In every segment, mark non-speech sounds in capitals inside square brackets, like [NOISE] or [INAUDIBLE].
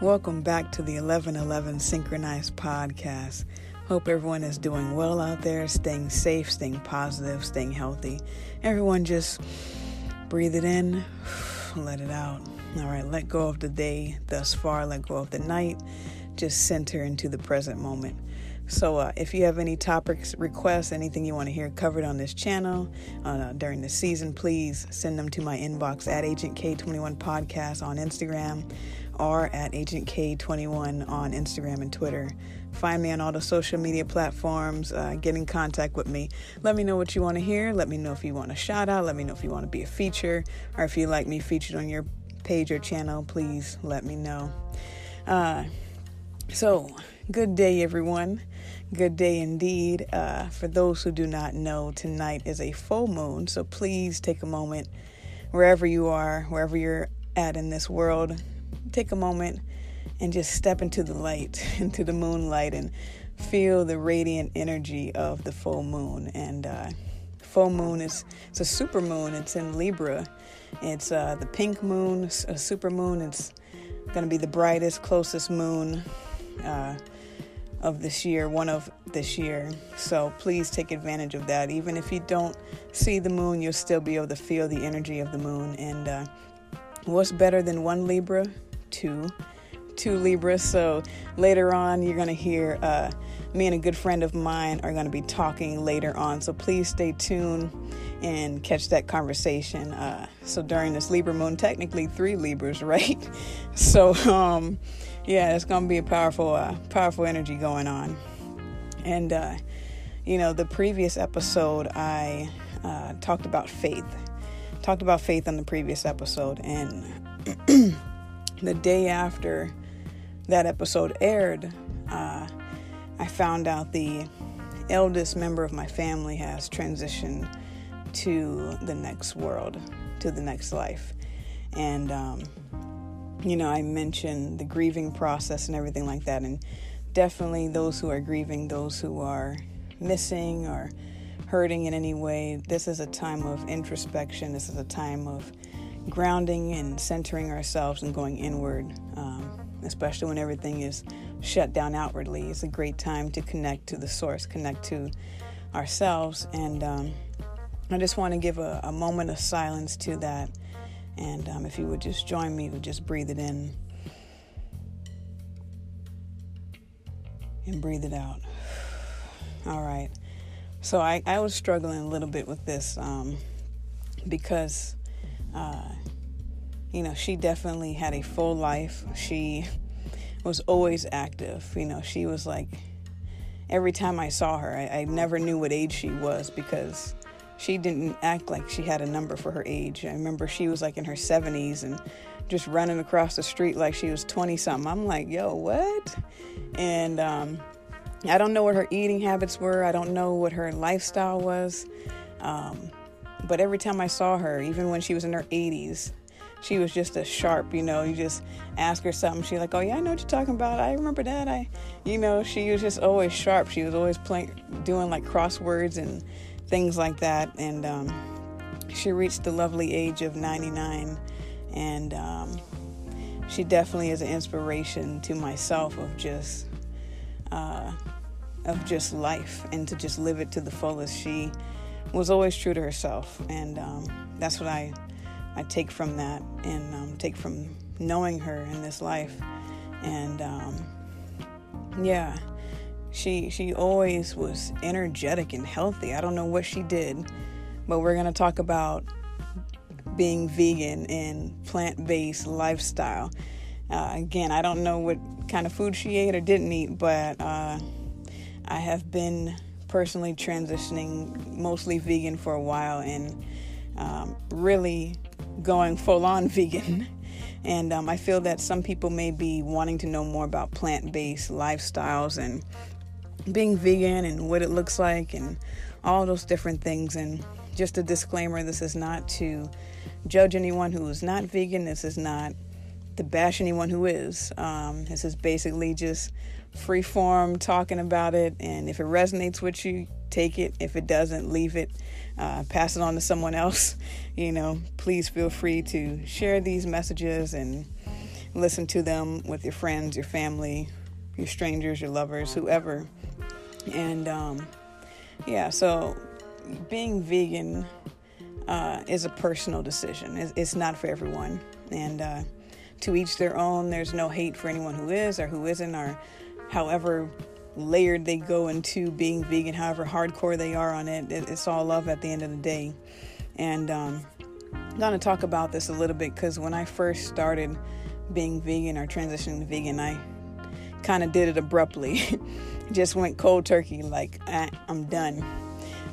Welcome back to the 1111 Synchronized Podcast. Hope everyone is doing well out there, staying safe, staying positive, staying healthy. Everyone just breathe it in, [SIGHS] let it out. All right, let go of the day thus far, let go of the night, just center into the present moment. So, uh, if you have any topics, requests, anything you want to hear covered on this channel uh, during the season, please send them to my inbox at Agent K21 Podcast on Instagram or at Agent K21 on Instagram and Twitter. Find me on all the social media platforms. Uh, get in contact with me. Let me know what you want to hear. Let me know if you want a shout out. Let me know if you want to be a feature or if you like me featured on your page or channel. Please let me know. Uh, so, good day, everyone. Good day indeed. Uh, for those who do not know, tonight is a full moon. So, please take a moment wherever you are, wherever you're at in this world take a moment and just step into the light, [LAUGHS] into the moonlight, and feel the radiant energy of the full moon. And uh, full moon is it's a super moon. It's in Libra. It's uh, the pink moon, a super moon. It's going to be the brightest, closest moon uh, of this year, one of this year. So please take advantage of that. Even if you don't see the moon, you'll still be able to feel the energy of the moon. And uh, what's better than one Libra? Two, two Libras. So later on, you're going to hear uh, me and a good friend of mine are going to be talking later on. So please stay tuned and catch that conversation. Uh, so during this Libra moon, technically three Libras, [LAUGHS] right? So um, yeah, it's going to be a powerful, uh, powerful energy going on. And uh, you know, the previous episode, I uh, talked about faith. Talked about faith on the previous episode, and [CLEARS THROAT] the day after that episode aired, uh, I found out the eldest member of my family has transitioned to the next world, to the next life. And, um, you know, I mentioned the grieving process and everything like that. And definitely those who are grieving, those who are missing or hurting in any way, this is a time of introspection. This is a time of grounding and centering ourselves and going inward, um, especially when everything is shut down outwardly. It's a great time to connect to the source, connect to ourselves. And um, I just want to give a, a, moment of silence to that. And um, if you would just join me to just breathe it in and breathe it out. All right. So I, I was struggling a little bit with this um, because uh, you know, she definitely had a full life. She was always active. You know, she was like, every time I saw her, I, I never knew what age she was because she didn't act like she had a number for her age. I remember she was like in her 70s and just running across the street like she was 20 something. I'm like, yo, what? And um, I don't know what her eating habits were, I don't know what her lifestyle was. Um, but every time I saw her, even when she was in her 80s, she was just a sharp, you know, you just ask her something, she's like, Oh yeah, I know what you're talking about. I remember that. I you know, she was just always sharp. She was always playing doing like crosswords and things like that. And um, she reached the lovely age of 99 and um, she definitely is an inspiration to myself of just uh, of just life and to just live it to the fullest. She was always true to herself, and um, that's what I I take from that and um, take from knowing her in this life. And um, yeah, she she always was energetic and healthy. I don't know what she did, but we're gonna talk about being vegan and plant-based lifestyle. Uh, again, I don't know what kind of food she ate or didn't eat, but uh, I have been personally transitioning mostly vegan for a while and um, really going full on [LAUGHS] vegan. And um, I feel that some people may be wanting to know more about plant based lifestyles and being vegan and what it looks like and all those different things. And just a disclaimer this is not to judge anyone who is not vegan, this is not to bash anyone who is. Um, this is basically just free form talking about it. And if it resonates with you, take it. If it doesn't, leave it. Uh, pass it on to someone else. [LAUGHS] You know, please feel free to share these messages and listen to them with your friends, your family, your strangers, your lovers, whoever. And um, yeah, so being vegan uh, is a personal decision. It's, it's, not for everyone, and uh, to each their own. There's no hate for anyone who is or who isn't, or however layered they go into being vegan, however hardcore they are on it. It's all love at the end of the day. And um, I'm going to talk about this a little bit because when I first started being vegan or transitioning to vegan, I kind of did it abruptly. [LAUGHS] Just went cold turkey, like, ah, I'm done.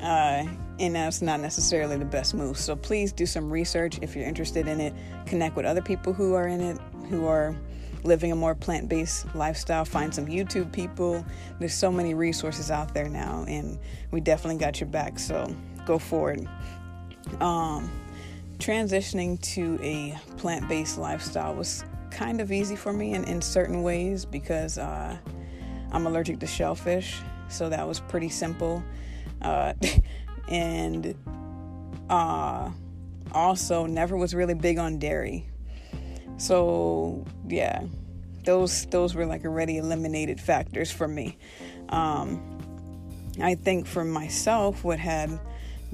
Uh, and that's not necessarily the best move. So please do some research if you're interested in it. Connect with other people who are in it, who are living a more plant based lifestyle. Find some YouTube people. There's so many resources out there now, and we definitely got your back. So go forward. Um, transitioning to a plant based lifestyle was kind of easy for me in, in certain ways because uh, I'm allergic to shellfish. So that was pretty simple. Uh, [LAUGHS] and uh, also never was really big on dairy. So yeah, those those were like already eliminated factors for me. Um, I think for myself, what had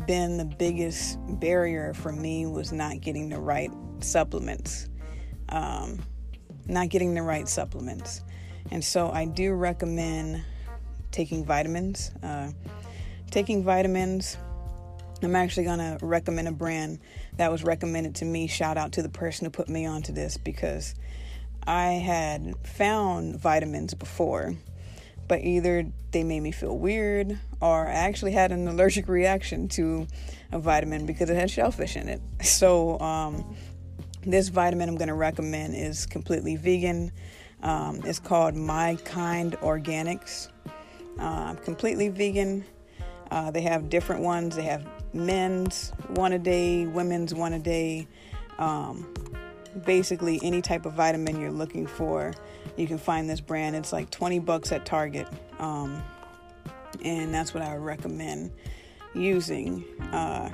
been the biggest barrier for me was not getting the right supplements. Um, not getting the right supplements. And so I do recommend taking vitamins. Uh, taking vitamins. I'm actually going to recommend a brand that was recommended to me. Shout out to the person who put me onto this because I had found vitamins before, but either they made me feel weird or I actually had an allergic reaction to a vitamin because it had shellfish in it. [LAUGHS] So, um, this vitamin I'm going to recommend is completely vegan. Um, it's called My Kind Organics. Uh, completely vegan. Uh, they have different ones. They have men's one a day, women's one a day. Um, basically, any type of vitamin you're looking for, you can find this brand. It's like 20 bucks at Target. Um, and that's what I recommend using. Uh,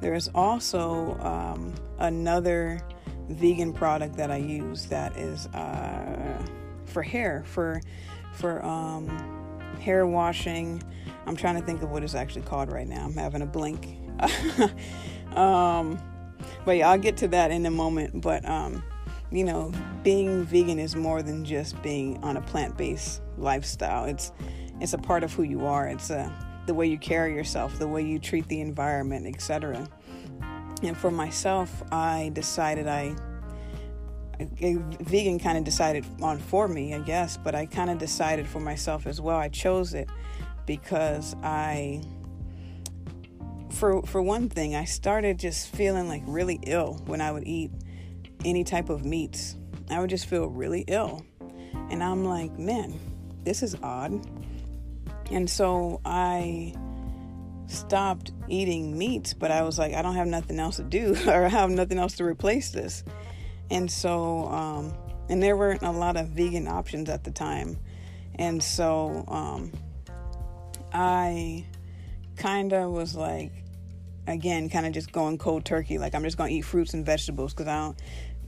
there's also um, another vegan product that I use that is uh, for hair, for for um, hair washing I'm trying to think of what it's actually called right now. I'm having a blink. [LAUGHS] um, but yeah, I'll get to that in a moment. But um, you know, being vegan is more than just being on a plant-based lifestyle. It's it's a part of who you are. It's a, uh, the way you carry yourself, the way you treat the environment, etc. And for myself, I decided I vegan kind of decided on for me, I guess, but I kind of decided for myself as well. I chose it because I for for one thing, I started just feeling like really ill when I would eat any type of meats. I would just feel really ill. And I'm like, man, this is odd. And so I stopped eating meats, but I was like, I don't have nothing else to do, [LAUGHS] or I have nothing else to replace this. And so, um, and there weren't a lot of vegan options at the time. And so, um, I kind of was like, again, kind of just going cold turkey. Like I'm just gonna eat fruits and vegetables because I don't,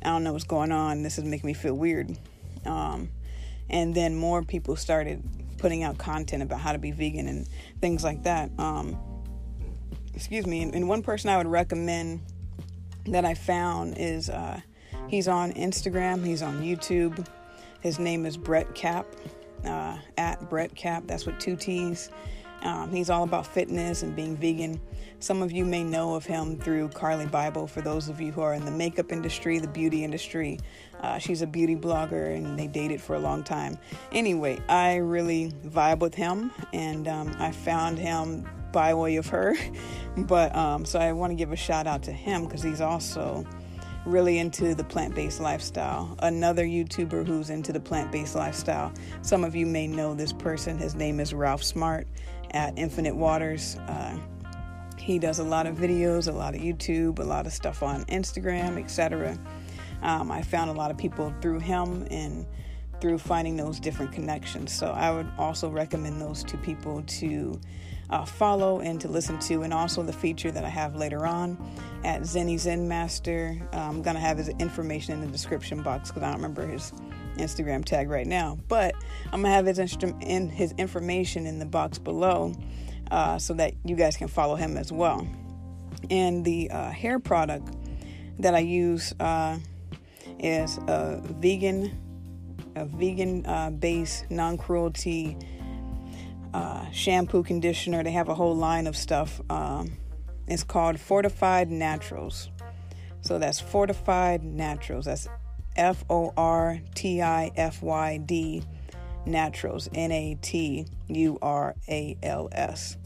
I don't know what's going on. This is making me feel weird. Um, and then more people started putting out content about how to be vegan and things like that. Um, excuse me. And, and, one person I would recommend that I found is uh, he's on Instagram. He's on YouTube. His name is Brett Cap. Uh, at Brett Cap. That's with two T's. Um, he's all about fitness and being vegan. Some of you may know of him through Carli Bybel. For those of you who are in the makeup industry, the beauty industry, uh, she's a beauty blogger and they dated for a long time. Anyway, I really vibe with him and um, I found him by way of her. [LAUGHS] but um, so I want to give a shout out to him because he's also really into the plant based lifestyle. Another YouTuber who's into the plant based lifestyle. Some of you may know this person. His name is Ralph Smart at Infinite Waters. Uh, he does a lot of videos, a lot of YouTube, a lot of stuff on Instagram, etc. Um, I found a lot of people through him and through finding those different connections. So I would also recommend those two people to uh, follow and to listen to, and also the feature that I have later on at Zenny Zen Master. Uh, I'm gonna have his information in the description box because I don't remember his Instagram tag right now, but I'm gonna have his instru- in his information in the box below uh, so that you guys can follow him as well. And the uh, hair product that I use uh, is a vegan, a vegan uh, based non cruelty uh, shampoo conditioner. They have a whole line of stuff. Um, it's called Fortifyd Naturals. So that's Fortifyd Naturals. That's F O R T I F Y D Naturals. N A T U R A L S.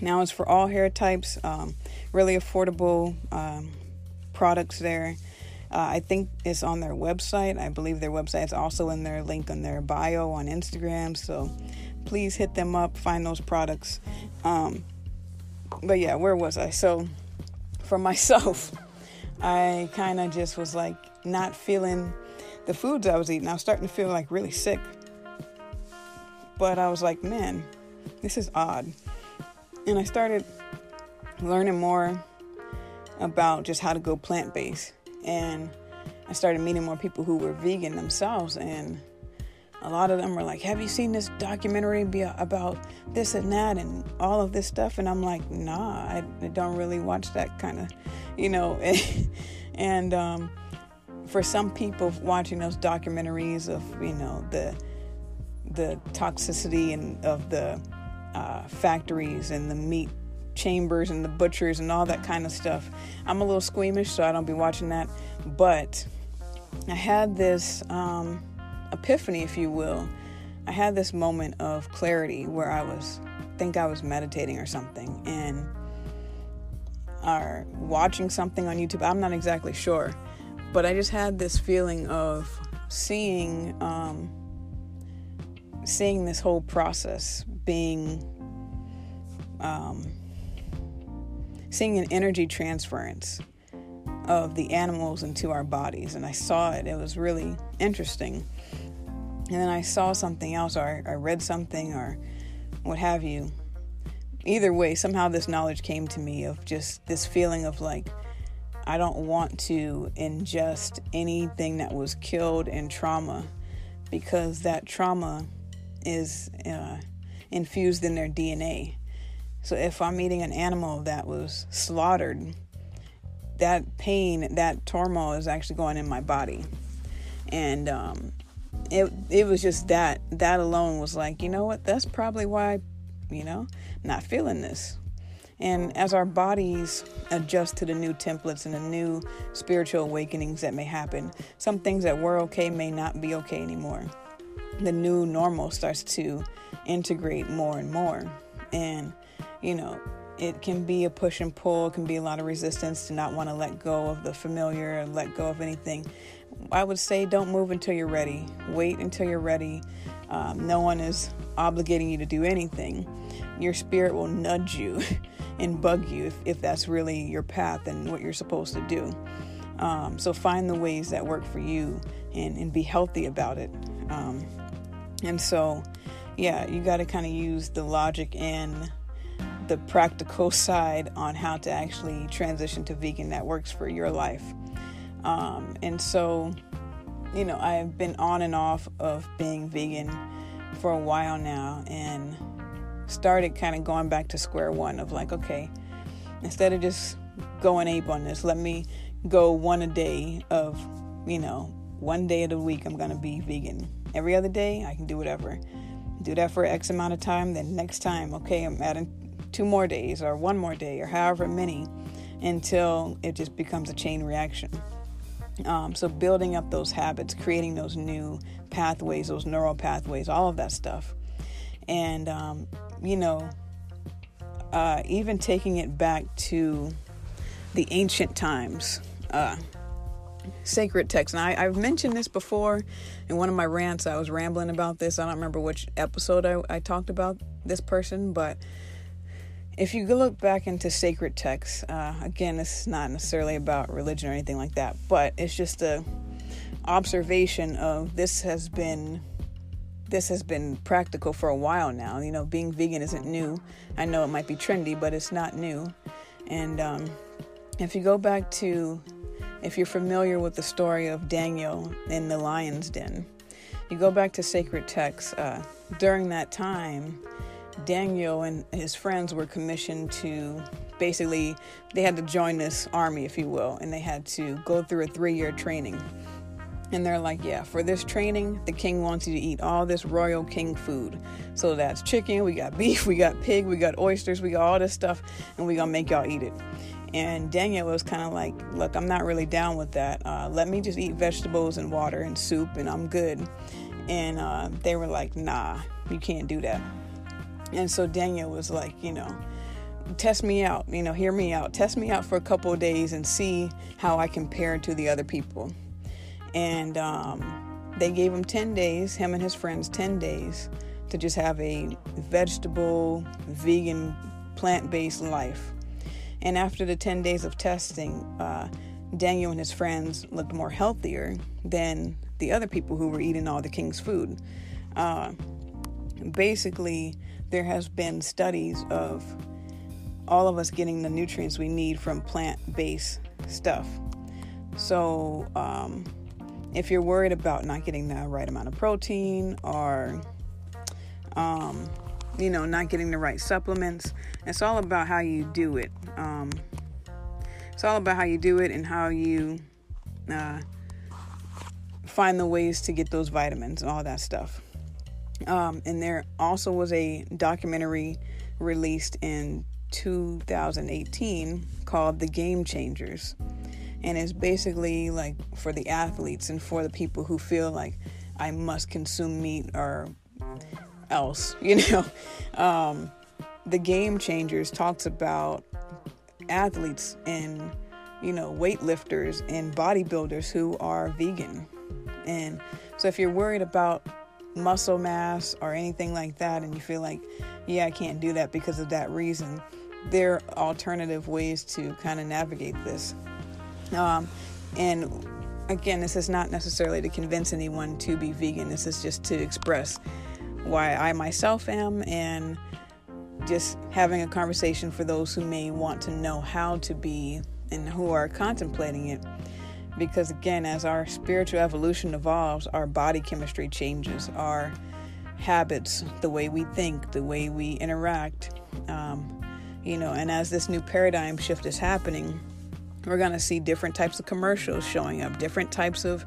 Now it's for all hair types. Um, really affordable um, products there. Uh, I think it's on their website. I believe their website is also in their link on their bio on Instagram. So please hit them up, find those products. Um, but yeah, where was I? So for [LAUGHS] myself, I kind of just was like not feeling the foods I was eating. I was starting to feel like really sick. But I was like, man, this is odd. And I started learning more about just how to go plant based. And I started meeting more people who were vegan themselves. And a lot of them were like, Have you seen this documentary about this and that and all of this stuff? And I'm like, Nah, I, don't really watch that kind of, you know. [LAUGHS] and um, for some people, watching those documentaries of, you know, the the toxicity and of the uh, factories and the meat chambers and the butchers and all that kind of stuff. I'm a little squeamish, so I don't be watching that. But I had this um, epiphany, if you will. I had this moment of clarity where I was, think I was meditating or something, and or watching something on YouTube. I'm not exactly sure, but I just had this feeling of seeing, um, seeing this whole process being um, seeing an energy transference of the animals into our bodies. And I saw it, it was really interesting. And then I saw something else, or I read something, or what have you. Either way, somehow this knowledge came to me of just this feeling of like, I don't want to ingest anything that was killed in trauma because that trauma is uh, infused in their DNA. So if I'm eating an animal that was slaughtered, that pain, that turmoil is actually going in my body. And um, it it was just that that alone was like, you know what? That's probably why, you know, not feeling this. And as our bodies adjust to the new templates and the new spiritual awakenings that may happen, some things that were okay may not be okay anymore. The new normal starts to integrate more and more. And you know, it can be a push and pull, it can be a lot of resistance to not want to let go of the familiar and let go of anything. I would say don't move until you're ready. Wait until you're ready. Um, no one is obligating you to do anything. Your spirit will nudge you [LAUGHS] and bug you if, if that's really your path and what you're supposed to do. Um, so find the ways that work for you and, and be healthy about it. Um, and so, yeah, you got to kind of use the logic and the practical [LAUGHS] side on how to actually transition to vegan that works for your life. Um, and so, you know, I've been on and off of being vegan for a while now and started kind of going back to square one of like, okay, instead of just going ape on this, let me go one a day of, you know, one day of the week I'm going to be vegan. Every other day I can do whatever. Do that for X amount of time, then next time, okay, I'm adding two more days or one more day or however many until it just becomes a chain reaction. Um, so, building up those habits, creating those new pathways, those neural pathways, all of that stuff. And, um, you know, uh, even taking it back to the ancient times, uh, sacred texts. And I, have mentioned this before in one of my rants. I was rambling about this. I don't remember which episode I, I talked about this person, but if you look back into sacred texts, uh, again, this is not necessarily about religion or anything like that, but it's just a observation of this has been this has been practical for a while now. You know, being vegan isn't new. I know it might be trendy, but it's not new. And um, if you go back to, if you're familiar with the story of Daniel in the lion's den, you go back to sacred texts. Uh, during that time, Daniel and his friends were commissioned to basically, they had to join this army, if you will, and they had to go through a three year training. And they're like, yeah, for this training, the king wants you to eat all this royal king food. So that's chicken, we got beef, [LAUGHS] we got pig, we got oysters, we got all this stuff, and we gonna make y'all eat it. And Daniel was kind of like, look, I'm not really down with that. Uh, let me just eat vegetables and water and soup, and I'm good. And uh, they were like, nah, you can't do that. And so Daniel was like, you know, test me out, you know, hear me out. Test me out for a couple of days and see how I compare to the other people and um, they gave him 10 days, him and his friends, 10 days to just have a vegetable, vegan, plant based life. And after the 10 days of testing, uh, Daniel and his friends looked more healthier than the other people who were eating all the king's food. Uh, basically, there has been studies of all of us getting the nutrients we need from plant-based stuff. So, um, if you're worried about not getting the right amount of protein or um, you know not getting the right supplements it's all about how you do it um, it's all about how you do it and how you uh, find the ways to get those vitamins and all that stuff um, and there also was a documentary released in 2018 called the game changers and it's basically like for the athletes and for the people who feel like I must consume meat or else, [LAUGHS] you know. Um, the Game Changers talks about athletes and you know weightlifters and bodybuilders who are vegan, and so if you're worried about muscle mass or anything like that, and you feel like, yeah, I can't do that because of that reason, there are alternative ways to kind of navigate this. Um, and again, this is not necessarily to convince anyone to be vegan. This is just to express why I myself am and just having a conversation for those who may want to know how to be and who are contemplating it. Because again, as our spiritual evolution evolves, our body chemistry changes, our habits, the way we think, the way we interact, um, you know, and as this new paradigm shift is happening, we're going to see different types of commercials showing up, different types of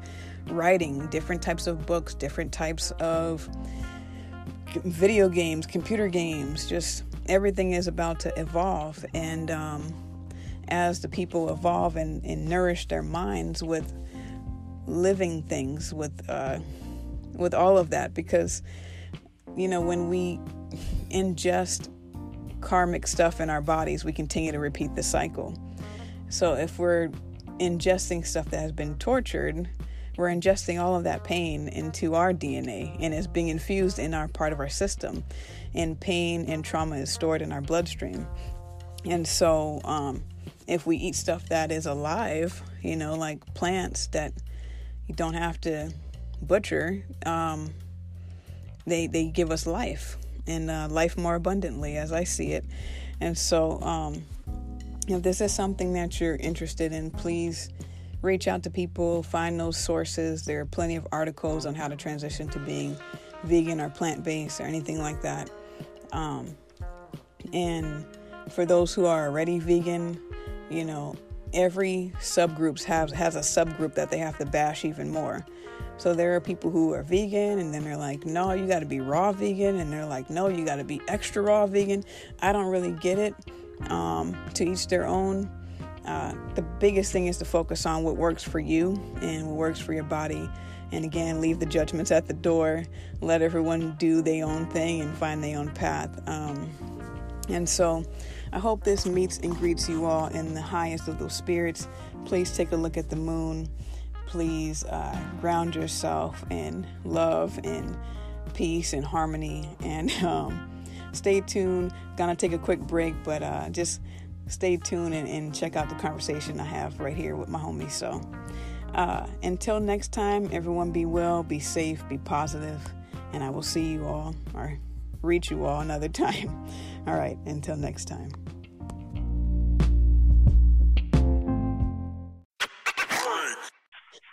writing, different types of books, different types of video games, computer games. Just everything is about to evolve. And um, as the people evolve and, and, nourish their minds with living things, with uh, with all of that, because you know when we ingest karmic stuff in our bodies, we continue to repeat the cycle. So if we're ingesting stuff that has been tortured, we're ingesting all of that pain into our DNA and it's being infused in our part of our system. And pain and trauma is stored in our bloodstream. And so, um, if we eat stuff that is alive, you know, like plants that you don't have to butcher, um, they they give us life and uh, life more abundantly, as I see it. And so, um, if this is something that you're interested in, please reach out to people, find those sources. There are plenty of articles on how to transition to being vegan or plant based or anything like that. Um, and for those who are already vegan, you know, every subgroups has has a subgroup that they have to bash even more. So there are people who are vegan and then they're like, "No, you got to be raw vegan." And they're like, "No, you got to be extra raw vegan." I don't really get it um, to each their own. Uh, the biggest thing is to focus on what works for you and what works for your body. And again, leave the judgments at the door. Let everyone do their own thing and find their own path. Um, and so, I hope this meets and greets you all in the highest of those spirits. Please take a look at the moon. Please uh, ground yourself in love and peace and harmony. And [LAUGHS] um, stay tuned. Gonna take a quick break, but uh, just stay tuned and, and, check out the conversation I have right here with my homies. So uh, until next time, everyone be well, be safe, be positive, And I will see you all or reach you all another [LAUGHS] time. All right, until next time.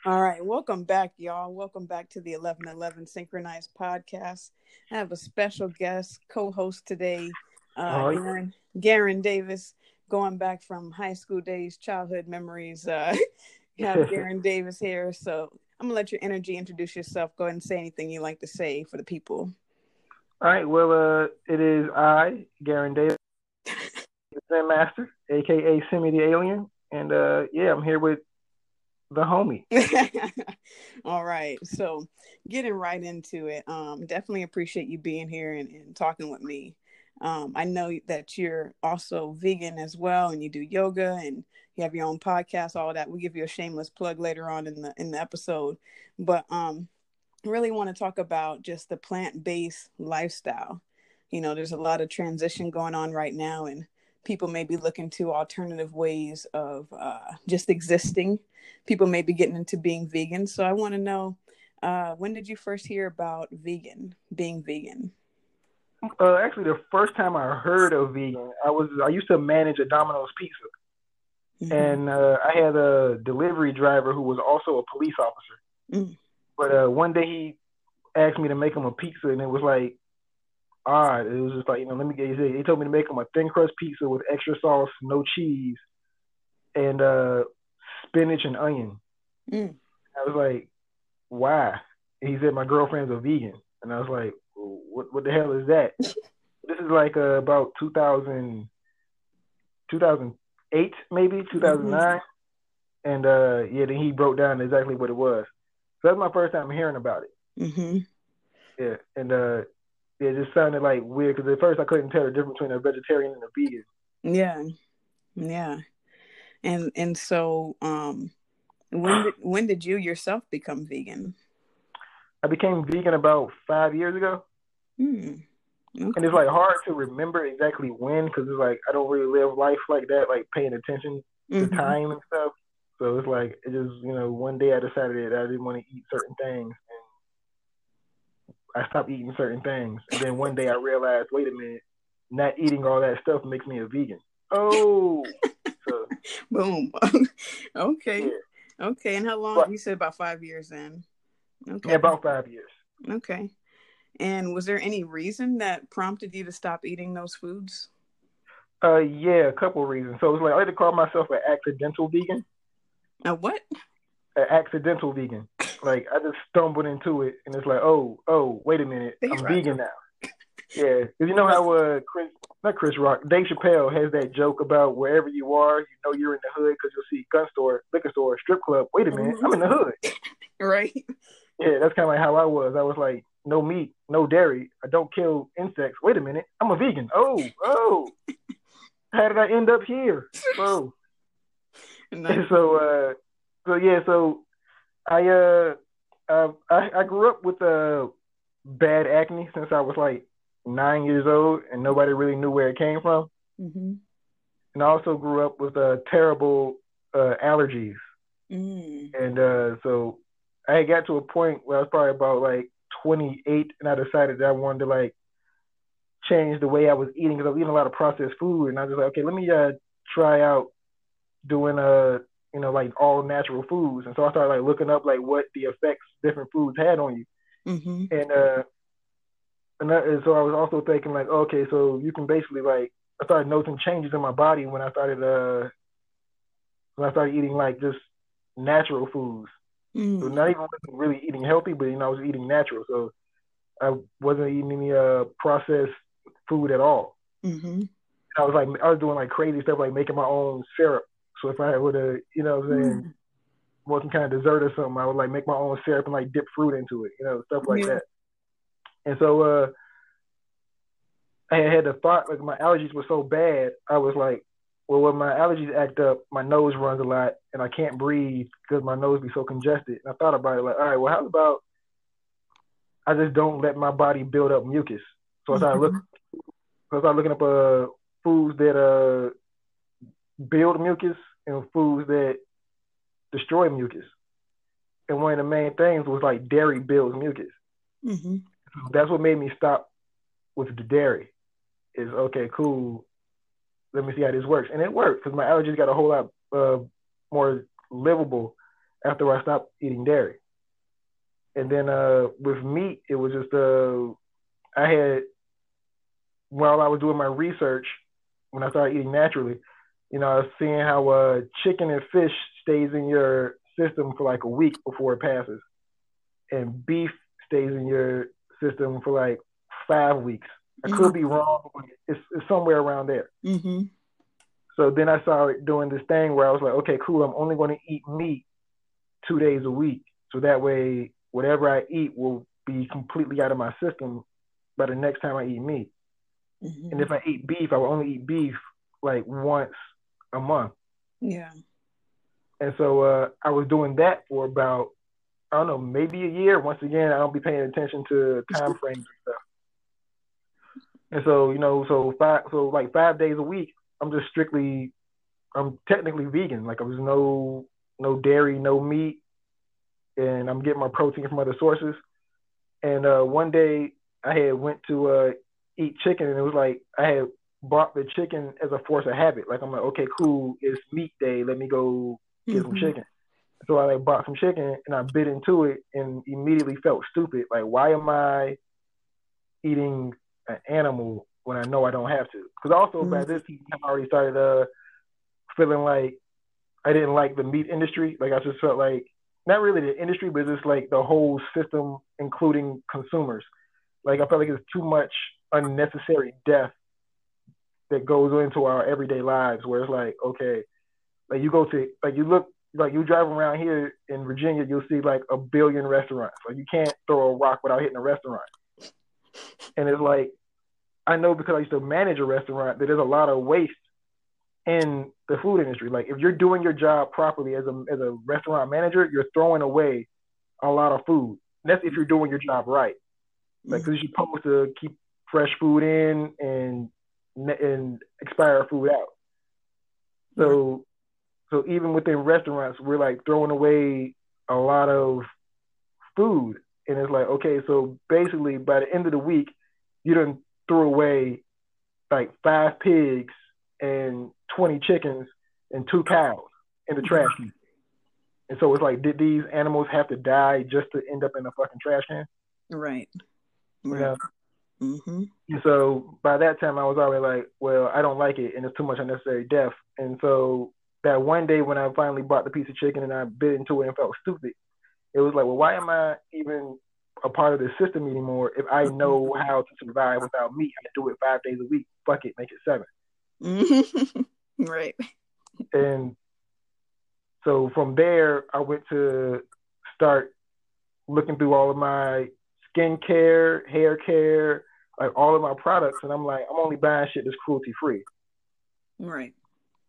All right, welcome back, y'all. Welcome back to the 1111 Synchronized Podcast. I have a special guest co-host today, uh, Garen, Garen Davis, going back from high school days, childhood memories. Uh, you [LAUGHS] have [LAUGHS] Garen Davis here, so I'm gonna let your energy introduce yourself. Go ahead and say anything you like to say for the people. All right. Well, uh, it is I, Garen Davis, Zen Master, aka Simi the Alien, and uh, yeah, I'm here with the homie. [LAUGHS] All right. So getting right into it. Um, definitely appreciate you being here and, and talking with me. Um, I know that you're also vegan as well and you do yoga and you have your own podcast, all that. We'll give you a shameless plug later on in the in the episode. But um really want to talk about just the plant-based lifestyle. You know, there's a lot of transition going on right now and people may be looking to alternative ways of uh, just existing. People may be getting into being vegan. So I want to know uh, when did you first hear about vegan, being vegan? Uh, actually, the first time I heard of vegan, I was I used to manage a Domino's Pizza, mm-hmm. and uh, I had a delivery driver who was also a police officer. Mm. But uh, one day he asked me to make him a pizza, and it was like odd. It was just like, you know, let me get. He told me to make him a thin crust pizza with extra sauce, no cheese, and uh, spinach and onion. Mm. I was like, why? he said my girlfriend's a vegan, and I was like, what? What the hell is that? [LAUGHS] this is like uh, about 2000, 2008, maybe 2009. Mm-hmm. And uh, yeah, then he broke down exactly what it was. So that's my first time hearing about it. Mm-hmm. Yeah, and uh, it just sounded like weird because at first I couldn't tell the difference between a vegetarian and a vegan. Yeah, yeah, and and so um, when did [SIGHS] when did you yourself become vegan? I became vegan about five years ago. Mm, okay. And it's like hard to remember exactly when because it's like I don't really live life like that, like paying attention to mm-hmm. time and stuff. So it's like it just you know one day I decided that I didn't want to eat certain things I stopped eating certain things. And then one day I realized, wait a minute, not eating all that stuff makes me a vegan. Oh, [LAUGHS] so, boom. [LAUGHS] okay, yeah. okay. And how long? But, you said about five years then. Okay, yeah, about five years. Okay. And was there any reason that prompted you to stop eating those foods? Uh, yeah, a couple of reasons. So it's like I like to call myself an accidental vegan. A what? An accidental vegan. Like I just stumbled into it, and it's like, oh, oh, wait a minute, I'm right. vegan now. Yeah, because you know how uh, Chris, not Chris Rock, Dave Chappelle has that joke about wherever you are, you know you're in the hood because you'll see gun store, liquor store, strip club. Wait a minute, mm-hmm. I'm in the hood. [LAUGHS] right. Yeah, that's kind of like how I was. I was like, no meat, no dairy. I don't kill insects. Wait a minute, I'm a vegan. Oh, oh. how did I end up here? [LAUGHS] Oh. And [LAUGHS] so, uh, so yeah, so I uh, uh I, I grew up with uh bad acne since I was like nine years old, and nobody really knew where it came from. Mm-hmm. And I also grew up with uh terrible uh allergies, mm. and uh so I got to a point where I was probably about like 28, and I decided that I wanted to like change the way I was eating because I was eating a lot of processed food, and I was like, okay, let me uh try out doing a uh, you know, like all natural foods. And so I started like looking up like what the effects different foods had on you. Mm-hmm. And uh, and, that, and so I was also thinking like, okay, so you can basically like I started noticing changes in my body when I started uh when I started eating like just natural foods. Mm-hmm. So not even really eating healthy, but you know I was eating natural. So I wasn't eating any uh processed food at all. Mm-hmm. I was like I was doing like crazy stuff like making my own syrup so if I would have, you know, what I'm saying, mm. want some kind of dessert or something, I would like make my own syrup and like dip fruit into it, you know, stuff like yeah. that. And so uh, I had the thought like my allergies were so bad, I was like, well, when my allergies act up, my nose runs a lot and I can't breathe because my nose be so congested. And I thought about it like, all right, well, how about I just don't let my body build up mucus? So I started mm-hmm. looking, so I started looking up uh, foods that uh, build mucus and foods that destroy mucus. And one of the main things was like dairy builds mucus. Mm-hmm. That's what made me stop with the dairy. Is okay, cool. Let me see how this works, and it worked because my allergies got a whole lot uh, more livable after I stopped eating dairy. And then uh, with meat, it was just uh, I had while I was doing my research when I started eating naturally, you know, seeing how uh, chicken and fish stays in your system for like a week before it passes, and beef stays in your system for like five weeks. I mm-hmm. could be wrong, but it's, it's somewhere around there. Mm-hmm. So then I started doing this thing where I was like, okay, cool. I'm only going to eat meat two days a week, so that way whatever I eat will be completely out of my system by the next time I eat meat. Mm-hmm. And if I eat beef, I will only eat beef like once a month. Yeah. And so uh, I was doing that for about I don't know maybe a year. Once again, I don't be paying attention to time [LAUGHS] frames and stuff. And so you know, so five, so like five days a week, I'm just strictly, I'm technically vegan. Like I was no no dairy, no meat, and I'm getting my protein from other sources. And uh, one day I had went to uh, eat chicken, and it was like I had bought the chicken as a force of habit. Like I'm like, okay, cool, it's meat day. Let me go get mm-hmm. some chicken. So I like bought some chicken and I bit into it and immediately felt stupid. Like, why am I eating an animal when I know I don't have to? Because also mm-hmm. by this time I already started uh feeling like I didn't like the meat industry. Like I just felt like not really the industry, but just like the whole system, including consumers. Like I felt like it's too much unnecessary death that goes into our everyday lives where it's like, okay, like you go to like you look like you drive around here in Virginia, you'll see like a billion restaurants. Like you can't throw a rock without hitting a restaurant. And it's like I know because I used to manage a restaurant that there's a lot of waste in the food industry. Like if you're doing your job properly as a as a restaurant manager, you're throwing away a lot of food. that's if you're doing your job right. Like mm. because you're supposed to keep fresh food in and and expire food out. So so even within restaurants, we're like throwing away a lot of food, and it's like okay, so basically by the end of the week, you done threw away like five pigs and twenty chickens and two cows in the trash can. And so it's like, did these animals have to die just to end up in a fucking trash can? Right. Right. You know? Mm-hmm. And so by that time, I was already like, well, I don't like it, and it's too much unnecessary death. And so that one day when I finally bought the piece of chicken and I bit into it and felt stupid, it was like, well, why am I even a part of the system anymore if I know how to survive without meat? I do it five days a week. Fuck it, make it 7 mm-hmm. [LAUGHS] right. And so from there, I went to start looking through all of my skincare, hair care, like all of my products, and I'm like, I'm only buying shit that's cruelty free. Right.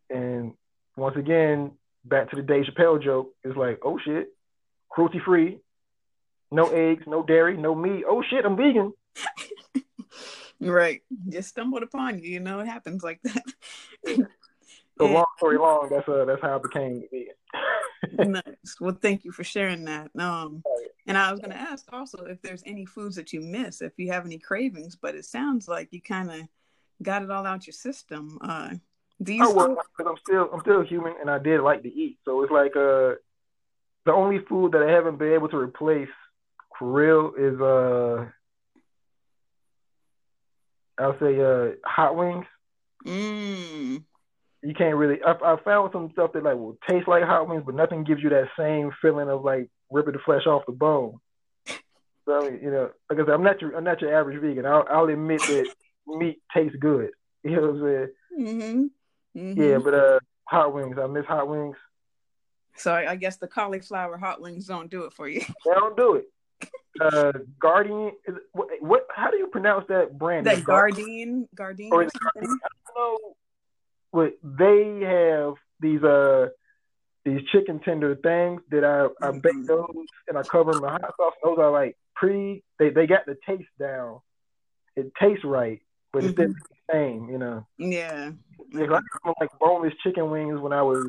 And once again, back to the Dave Chappelle joke, is like, oh shit, cruelty free, no eggs, no dairy, no meat. Oh shit, I'm vegan. [LAUGHS] right. Just stumbled upon you. You know, it happens like that. [LAUGHS] so long story long, that's uh, that's how I became vegan. [LAUGHS] nice. Well, thank you for sharing that. Um, and I was going to ask also if there's any foods that you miss, if you have any cravings, but it sounds like you kind of got it all out your system. Uh, do you? Oh, well, because I'm still I'm still human, and I did like to eat. So it's like uh, the only food that I haven't been able to replace for real is uh, I'll say uh, hot wings. Mm. You can't really. I, I found some stuff that like will taste like hot wings, but nothing gives you that same feeling of like ripping the flesh off the bone. So you know, like I said, I'm not your I'm not your average vegan. I'll, I'll admit that meat tastes good. [LAUGHS] You know what I'm saying? Mm-hmm. Mm-hmm. Yeah, but uh, hot wings. I miss hot wings. So I guess the cauliflower hot wings don't do it for you. [LAUGHS] they don't do it. Uh. Is, what, what? How do you pronounce that brand? That Gardein. Gardein. Or? I don't know. But they have these uh these chicken tender things that I, I mm-hmm. bake those and I cover them in hot sauce. Those are like pre, they, they got the taste down. It tastes right, but it's mm-hmm. the same, you know. Yeah. Like, I got like boneless chicken wings when I was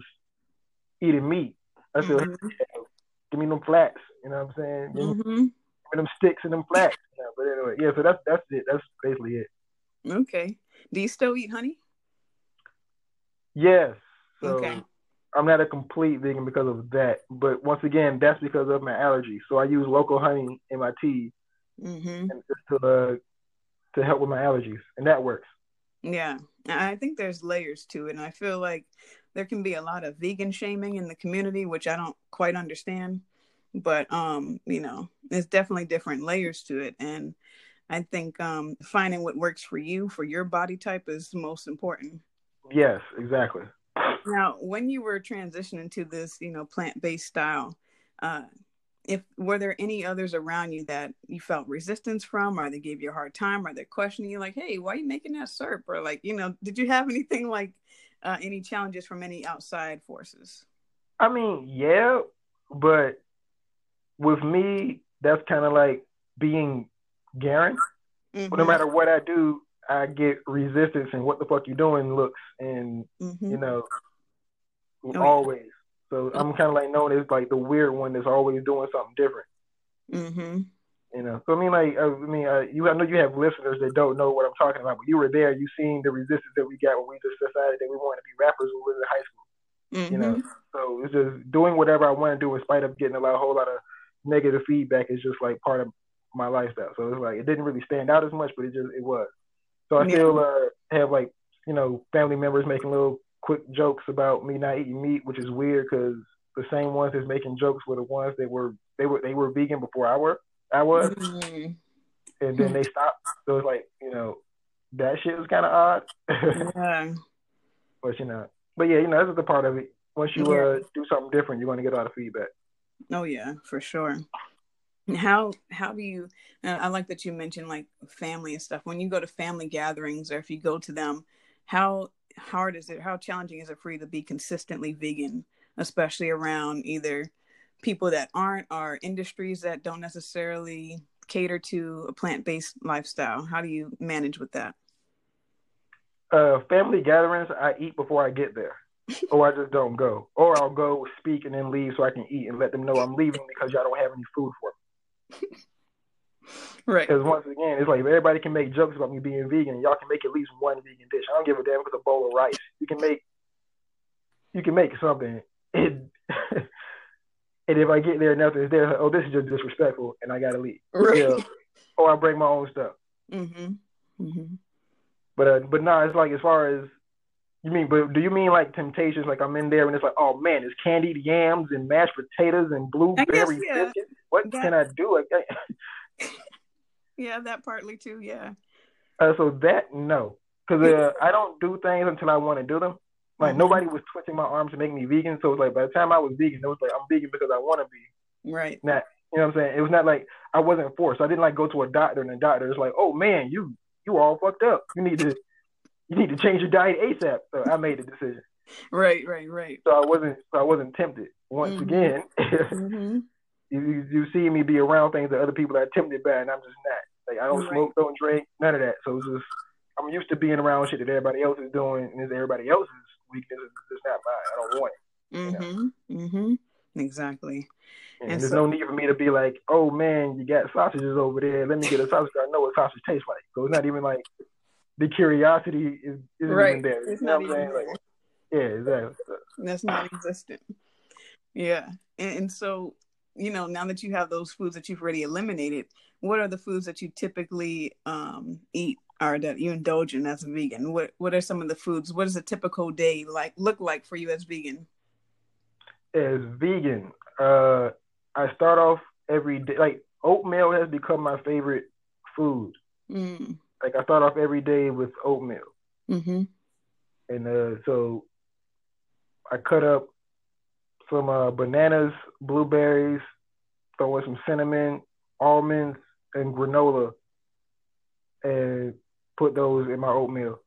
eating meat. I said, mm-hmm. give me them flats, you know what I'm saying? Give, mm-hmm. me them sticks and them flats. You know But anyway, yeah. So that's that's it. That's basically it. Okay. Do you still eat honey? Yes. So Okay. I'm not a complete vegan because of that. But once again, that's because of my allergy. So I use local honey in my tea Mm-hmm. to uh, to help with my allergies, and that works. Yeah, I I think there's layers to it, and I feel like there can be a lot of vegan shaming in the community, which I don't quite understand. But um, you know, there's definitely different layers to it, and I think um, finding what works for you for your body type is most important. Yes, exactly. Now, when you were transitioning to this, you know, plant-based style, uh, if were there any others around you that you felt resistance from, or they gave you a hard time, or they're questioning you, like, "Hey, why are you making that syrup?" Or like, you know, did you have anything like uh, any challenges from any outside forces? I mean, yeah, but with me, that's kind of like being Garen. Mhm. No matter what I do, I get resistance and what the fuck you doing looks, and Mhm. you know, yeah. always. So I'm kind of like known as like the weird one that's always doing something different. Mhm. You know, so I mean, like, I mean, uh, you I know you have listeners that don't know what I'm talking about, but you were there. You seen the resistance that we got when we just decided that we wanted to be rappers when we were in high school. Mhm. You know, so it's just doing whatever I want to do in spite of getting a lot, a whole lot of negative feedback is just like part of my lifestyle. So it's like it didn't really stand out as much, but it just it was. So I Yeah. still uh, have like you know family members making little quick jokes about me not eating meat, which is weird because the same ones that's making jokes were the ones that were they were they were vegan before I were I was, Mhm. and then they stopped. So it's like you know that shit was kind of odd. Yeah. [LAUGHS] but you know, but yeah, you know that's the part of it. Once you uh, do something different, you're going to get a lot of feedback. Oh yeah, for sure. How how do you? Uh, I like that you mentioned like family and stuff. When you go to family gatherings or if you go to them, how hard is it? How challenging is it for you to be consistently vegan, especially around either people that aren't or industries that don't necessarily cater to a plant based lifestyle? How do you manage with that? Uh, family gatherings, I eat before I get there, or I just don't go, or I'll go speak and then leave so I can eat and let them know I'm leaving because y'all don't have any food for me. [LAUGHS] Right. Because once again, it's like if everybody can make jokes about me being vegan. Y'all can make at least one vegan dish. I don't give a damn if it's a bowl of rice. You can make, you can make something. And, [LAUGHS] and if I get there and nothing's there, like, oh, this is just disrespectful, and I gotta leave. Right. Yeah. Or I bring my own stuff. Mhm. Mhm. But uh, but no, it's like as far as you mean, but do you mean like temptations? Like I'm in there and it's like, oh man, it's candied yams and mashed potatoes and blueberry yeah. biscuits. What can I do? [LAUGHS] Yeah, that partly too. Yeah. uh, so that no, because uh, I don't do things until I want to do them. Like Mhm. nobody was twisting my arms to make me vegan, so it's like by the time I was vegan, it was like I'm vegan because I want to be. Right. Not, you know what I'm saying? It was not like I wasn't forced. I didn't like go to a doctor and the doctor is like, oh man, you you all fucked up. You need to you need to change your diet ASAP. So I made the decision. Right. Right. Right. so I wasn't so I wasn't tempted. Once Mhm. again, [LAUGHS] Mm-hmm. You, you you see me be around things that other people are tempted by, and I'm just not. Like I don't Right. smoke, don't drink, none of that. So it's just I'm used to being around shit that everybody else is doing, and it's everybody else's weakness. It's not mine. I don't want it. Mm-hmm. Mm-hmm. Exactly. And, And there's so- no need for me to be like, oh man, you got sausages over there. Let me get a sausage. I know what sausage tastes like. So it's not even like the curiosity is isn't Right. even there. It's you know not even saying? Like, yeah, exactly. That's not existent. Yeah. And, and so, you know, now that you have those foods that you've already eliminated, what are the foods that you typically um, eat or that you indulge in as a vegan? What What are some of the foods? What does a typical day like look like for you as vegan? as vegan, uh, I start off every day. Like oatmeal has become my favorite food. Mm. Like I start off every day with oatmeal, Mm-hmm. and uh, so I cut up some uh, bananas, blueberries, throw in some cinnamon, almonds, and granola, and put those in my oatmeal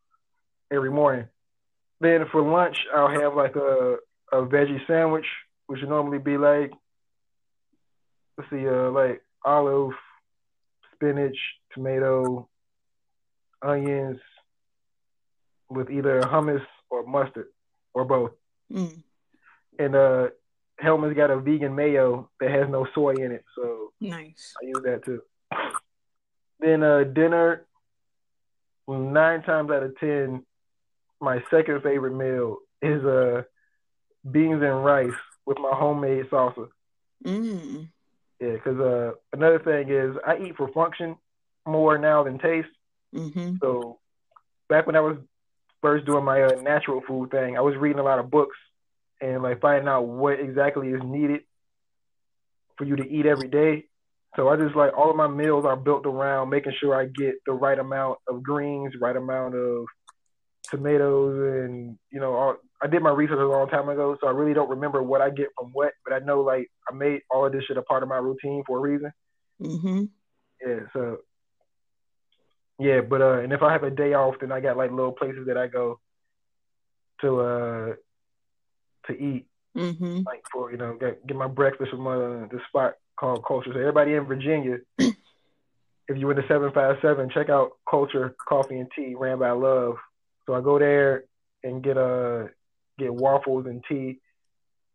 every morning. Then for lunch, I'll have like a a veggie sandwich, which would normally be like let's see, uh, like olive, spinach, tomato, onions, with either hummus or mustard or both. Mm. And uh, Hellmann's got a vegan mayo that has no soy in it, so Nice. I use that too. then uh, dinner. Nine times out of ten, my second favorite meal is uh beans and rice with my homemade salsa. Mm. Yeah, because uh, another thing is I eat for function more now than taste. Mm-hmm. So back when I was first doing my uh, natural food thing, I was reading a lot of books and like finding out what exactly is needed for you to eat every day. So I just like all of my meals are built around making sure I get the right amount of greens, right amount of tomatoes, and you know, all, I did my research a long time ago, so I really don't remember what I get from what, but I know like I made all of this shit a part of my routine for a reason. Mm-hmm. Yeah, so yeah, but uh, and if I have a day off, then I got like little places that I go to uh to eat, Mm-hmm. like for you know get, get my breakfast from uh, the spot called Culture. So everybody in Virginia, [CLEARS THROAT] if you're in the seven five seven, check out Culture Coffee and Tea, ran by Love. So I go there and get uh get waffles and tea.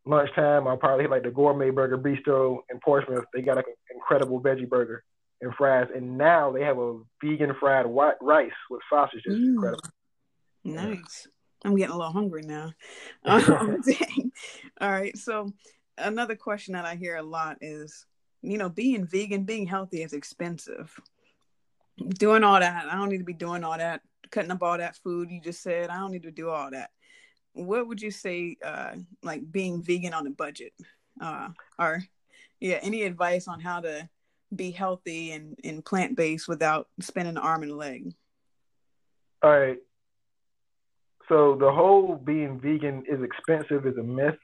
Lunchtime, I'll probably hit like the Gourmet Burger Bistro in Portsmouth. They got like an incredible veggie burger and fries, and now they have a vegan fried white rice with sausage. It's Mm. incredible. Nice. I'm getting a little hungry now. [LAUGHS] [LAUGHS] Um. All right. So another question that I hear a lot is, you know, being vegan, being healthy is expensive. Doing all that, I don't need to be doing all that, cutting up all that food you just said. I don't need to do all that. What would you say, uh, like being vegan on a budget, uh, or yeah, any advice on how to be healthy and, and plant based without spending an arm and a leg? All right. So the whole being vegan is expensive is a myth.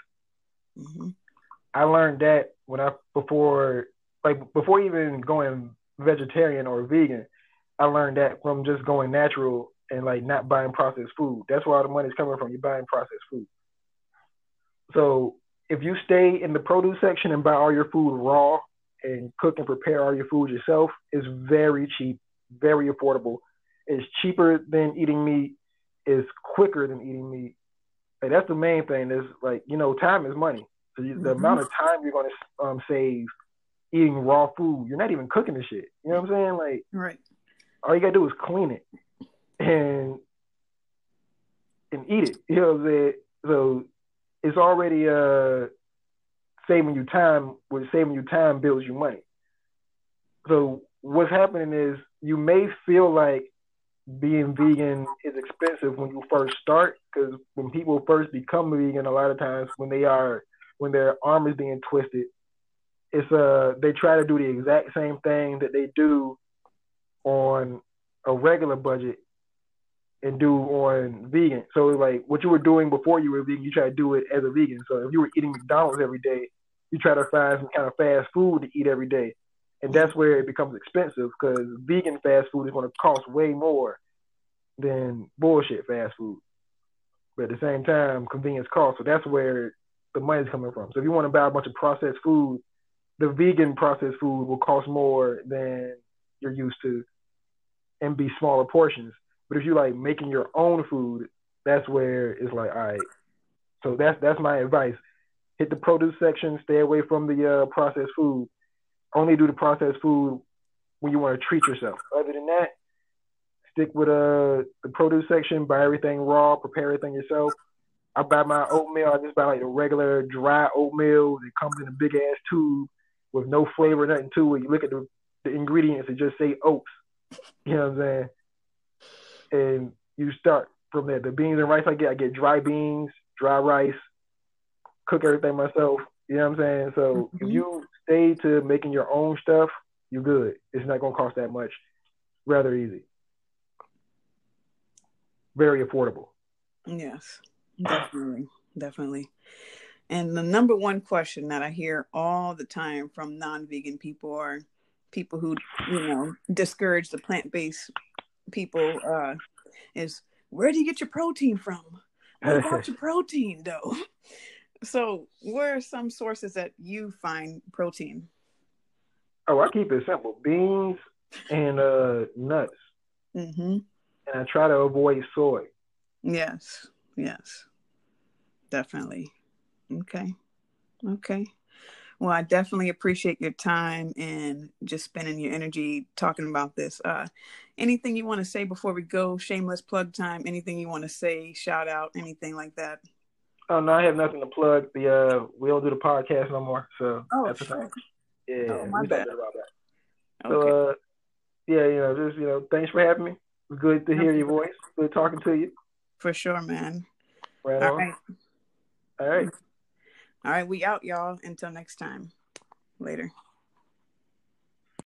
hmm I learned that when I before like before even going vegetarian or vegan, I learned that from just going natural and like not buying processed food. That's where all the money's coming from. You're buying processed food. So if you stay in the produce section and buy all your food raw and cook and prepare all your food yourself, it's very cheap, very affordable. It's cheaper than eating meat. It's quicker than eating meat. Like that's the main thing. Is like you know, time is money. So you, the Mhm. amount of time you're gonna um, save eating raw food, you're not even cooking the shit. You know what I'm saying? Like Right. all you gotta do is clean it and and eat it. You know what I'm saying? So it's already uh saving you time. With saving you time builds you money. So what's happening is you may feel like being vegan is expensive when you first start because when people first become vegan, a lot of times when they are when their arm is being twisted, it's uh they try to do the exact same thing that they do on a regular budget and do on vegan. So like what you were doing before you were vegan, you try to do it as a vegan. So if you were eating McDonald's every day, you try to find some kind of fast food to eat every day. And that's where it becomes expensive because vegan fast food is going to cost way more than bullshit fast food. But at the same time, convenience costs. So that's where the money's coming from. So if you want to buy a bunch of processed food, the vegan processed food will cost more than you're used to and be smaller portions. But if you like making your own food, that's where it's like, all right. So that's that's my advice. Hit the produce section, stay away from the uh, processed food. Only do the processed food when you want to treat yourself. Other than that, stick with uh the produce section, buy everything raw, prepare everything yourself. I buy my oatmeal, I just buy like the regular dry oatmeal. It comes in a big ass tube with no flavor, nothing to it. You look at the, the ingredients and just say oats. You know what I'm saying? And you start from there. The beans and rice I get, I get dry beans, dry rice, cook everything myself. You know what I'm saying? So if Mhm. you stay to making your own stuff, you're good. It's not gonna cost that much. Rather easy. Very affordable. Yes, definitely, definitely. And the number one question that I hear all the time from non-vegan people or people who, you know, discourage the plant-based people uh, is, where do you get your protein from? What about [LAUGHS] your protein, though? So, where are some sources that you find protein? Oh, I keep it simple. Beans and uh nuts. Mm-hmm. And I try to avoid soy. Yes, yes, definitely. Okay, okay. Well, I definitely appreciate your time and just spending your energy talking about this. Uh, anything you want to say before we go? Shameless plug time. Anything you want to say? Shout out? Anything like that? Oh no, I have nothing to plug. The uh, we don't do the podcast no more. So oh, that's sure. Yeah, oh, my bad. about that. Okay. So uh, yeah, you know, just you know, thanks for having me. Good to hear your voice. Good talking to you. For sure, man. Right All on. right. All right. All right, we out, y'all. Until next time. Later.